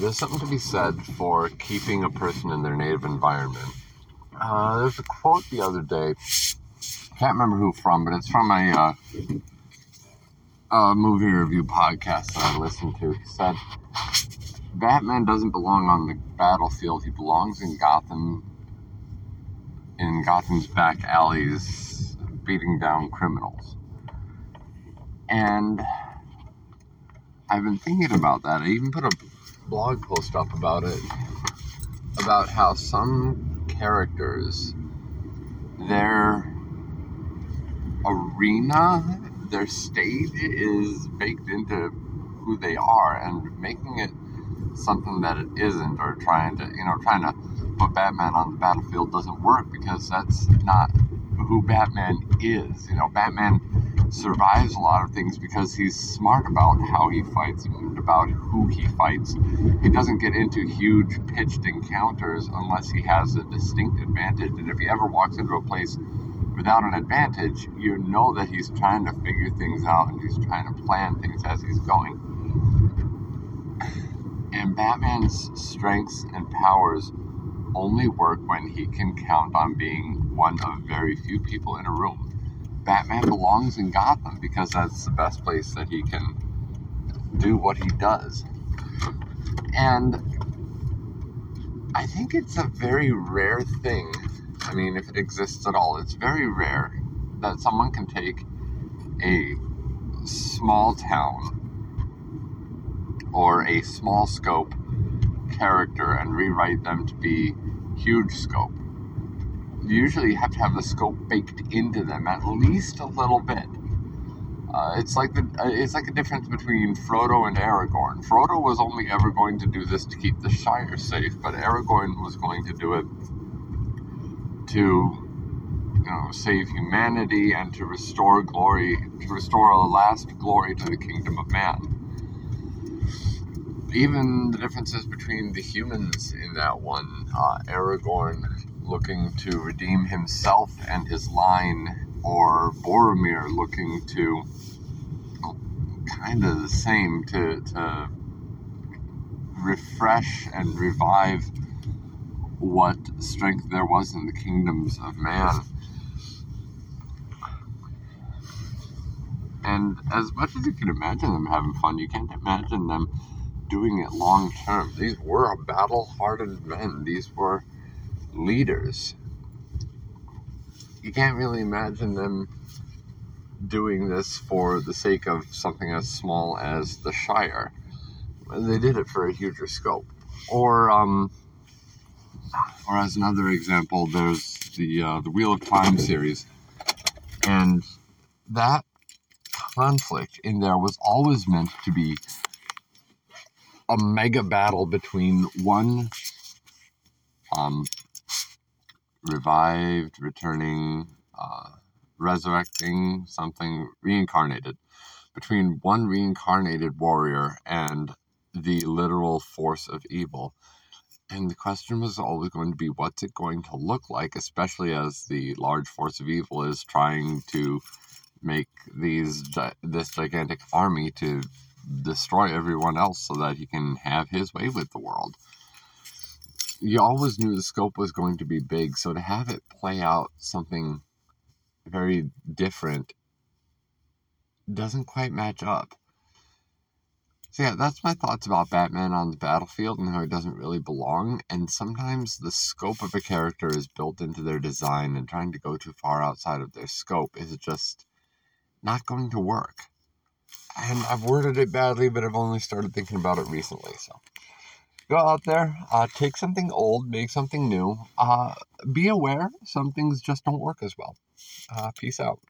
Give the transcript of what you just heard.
there's something to be said for keeping a person in their native environment. Uh, there's a quote the other day, can't remember who from, but it's from a, uh, a movie review podcast that I listened to. He said, Batman doesn't belong on the battlefield, he belongs in Gotham, in Gotham's back alleys, beating down criminals. And I've been thinking about that. I even put a blog post up about it about how some characters their arena their stage is baked into who they are and making it something that it isn't or trying to you know trying to put batman on the battlefield doesn't work because that's not who batman is you know. Batman survives a lot of things because he's smart about how he fights and about who he fights. He doesn't get into huge pitched encounters unless he has a distinct advantage. And if he ever walks into a place without an advantage, you know that he's trying to figure things out and he's trying to plan things as he's going. And Batman's strengths and powers only work when he can count on being one of very few people in a room. Batman belongs in Gotham because that's the best place that he can do what he does. And I think it's a very rare thing. I mean, if it exists at all, it's very rare that someone can take a small town or a small scope character and rewrite them to be huge scope usually have to have the scope baked into them at least a little bit. Uh, it's like the uh, it's like a difference between Frodo and Aragorn. Frodo was only ever going to do this to keep the Shire safe, but Aragorn was going to do it to you know save humanity and to restore glory, to restore a last glory to the kingdom of man. Even the differences between the humans in that one, uh, Aragorn looking to redeem himself and his line, or Boromir looking to kind of the same to, to refresh and revive what strength there was in the kingdoms of man. And as much as you can imagine them having fun, you can't imagine them doing it long term. These were battle hardened men. These were leaders. You can't really imagine them doing this for the sake of something as small as the Shire. They did it for a huger scope. Or, um, or as another example, there's the uh, the Wheel of Time series, and that conflict in there was always meant to be a mega battle between one um, revived, returning, uh, resurrecting something reincarnated between one reincarnated warrior and the literal force of evil. And the question was always going to be what's it going to look like, especially as the large force of evil is trying to make these this gigantic army to destroy everyone else so that he can have his way with the world you always knew the scope was going to be big, so to have it play out something very different doesn't quite match up. So yeah, that's my thoughts about Batman on the battlefield and how he doesn't really belong. And sometimes the scope of a character is built into their design, and trying to go too far outside of their scope is just not going to work. And I've worded it badly, but I've only started thinking about it recently, so go out there, uh, take something old, make something new. Uh, be aware some things just don't work as well. Uh, peace out.